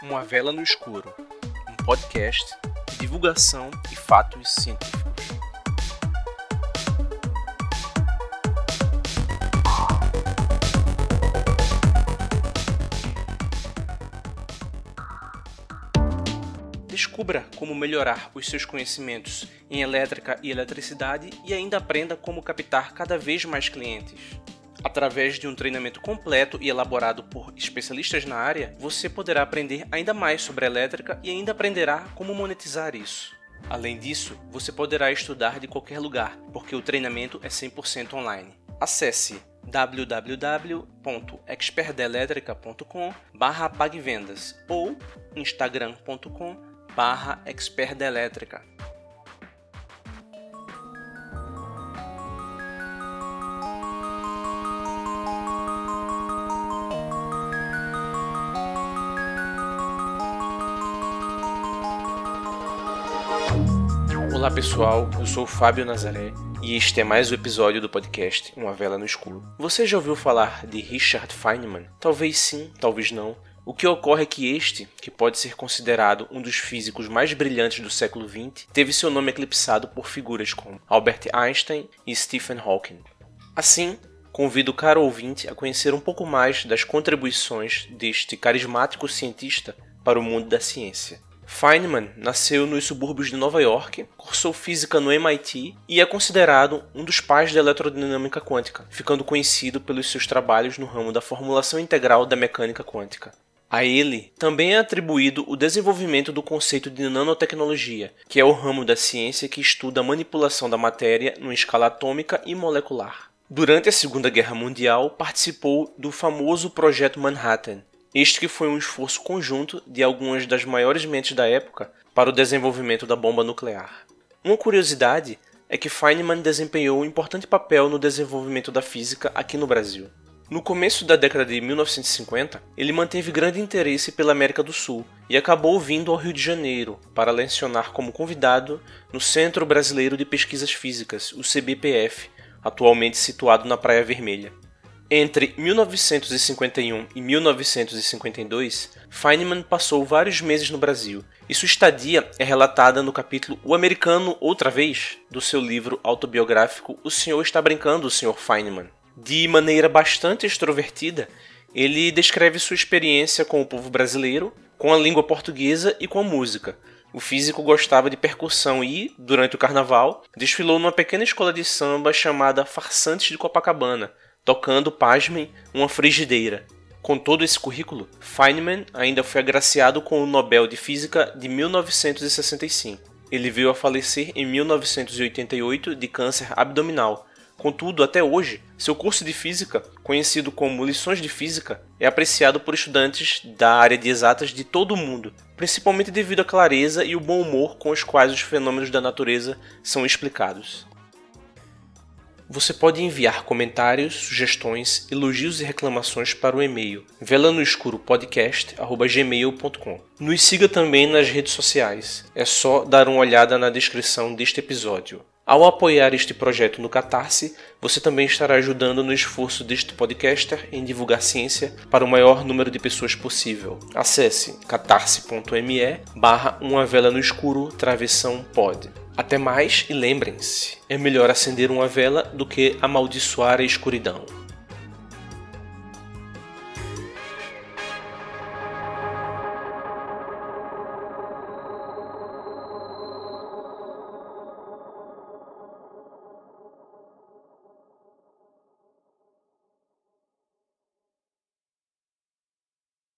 Uma Vela no Escuro, um podcast de divulgação e fatos científicos. Descubra como melhorar os seus conhecimentos em elétrica e eletricidade e ainda aprenda como captar cada vez mais clientes. Através de um treinamento completo e elaborado por especialistas na área, você poderá aprender ainda mais sobre elétrica e ainda aprenderá como monetizar isso. Além disso, você poderá estudar de qualquer lugar, porque o treinamento é 100% online. Acesse www.expertdelétrica.com/pagvendas ou instagram.com/expertdelétrica. Olá pessoal, eu sou o Fábio Nazaré e este é mais um episódio do podcast Uma Vela no Escuro. Você já ouviu falar de Richard Feynman? Talvez sim, talvez não. O que ocorre é que este, que pode ser considerado um dos físicos mais brilhantes do século XX, teve seu nome eclipsado por figuras como Albert Einstein e Stephen Hawking. Assim, convido o caro ouvinte a conhecer um pouco mais das contribuições deste carismático cientista para o mundo da ciência. Feynman nasceu nos subúrbios de Nova York, cursou física no MIT e é considerado um dos pais da eletrodinâmica quântica, ficando conhecido pelos seus trabalhos no ramo da formulação integral da mecânica quântica. A ele também é atribuído o desenvolvimento do conceito de nanotecnologia, que é o ramo da ciência que estuda a manipulação da matéria em escala atômica e molecular. Durante a Segunda Guerra Mundial, participou do famoso Projeto Manhattan, este que foi um esforço conjunto de algumas das maiores mentes da época para o desenvolvimento da bomba nuclear. Uma curiosidade é que Feynman desempenhou um importante papel no desenvolvimento da física aqui no Brasil. No começo da década de 1950, ele manteve grande interesse pela América do Sul e acabou vindo ao Rio de Janeiro para lecionar como convidado no Centro Brasileiro de Pesquisas Físicas, o CBPF, atualmente situado na Praia Vermelha. Entre 1951 e 1952, Feynman passou vários meses no Brasil, e sua estadia é relatada no capítulo O Americano Outra Vez, do seu livro autobiográfico O Senhor Está Brincando, Sr. Feynman. De maneira bastante extrovertida, ele descreve sua experiência com o povo brasileiro, com a língua portuguesa e com a música. O físico gostava de percussão e, durante o carnaval, desfilou numa pequena escola de samba chamada Farsantes de Copacabana, tocando, pasmem, uma frigideira. Com todo esse currículo, Feynman ainda foi agraciado com o Nobel de Física de 1965. Ele veio a falecer em 1988 de câncer abdominal. Contudo, até hoje, seu curso de física, conhecido como Lições de Física, é apreciado por estudantes da área de exatas de todo o mundo, principalmente devido à clareza e o bom humor com os quais os fenômenos da natureza são explicados. Você pode enviar comentários, sugestões, elogios e reclamações para o e-mail velanoescuropodcast@gmail.com. Nos siga também nas redes sociais. É só dar uma olhada na descrição deste episódio. Ao apoiar este projeto no Catarse, você também estará ajudando no esforço deste podcaster em divulgar ciência para o maior número de pessoas possível. Acesse catarse.me barra uma vela no escuro travessão pod. Até mais e lembrem-se, é melhor acender uma vela do que amaldiçoar a escuridão.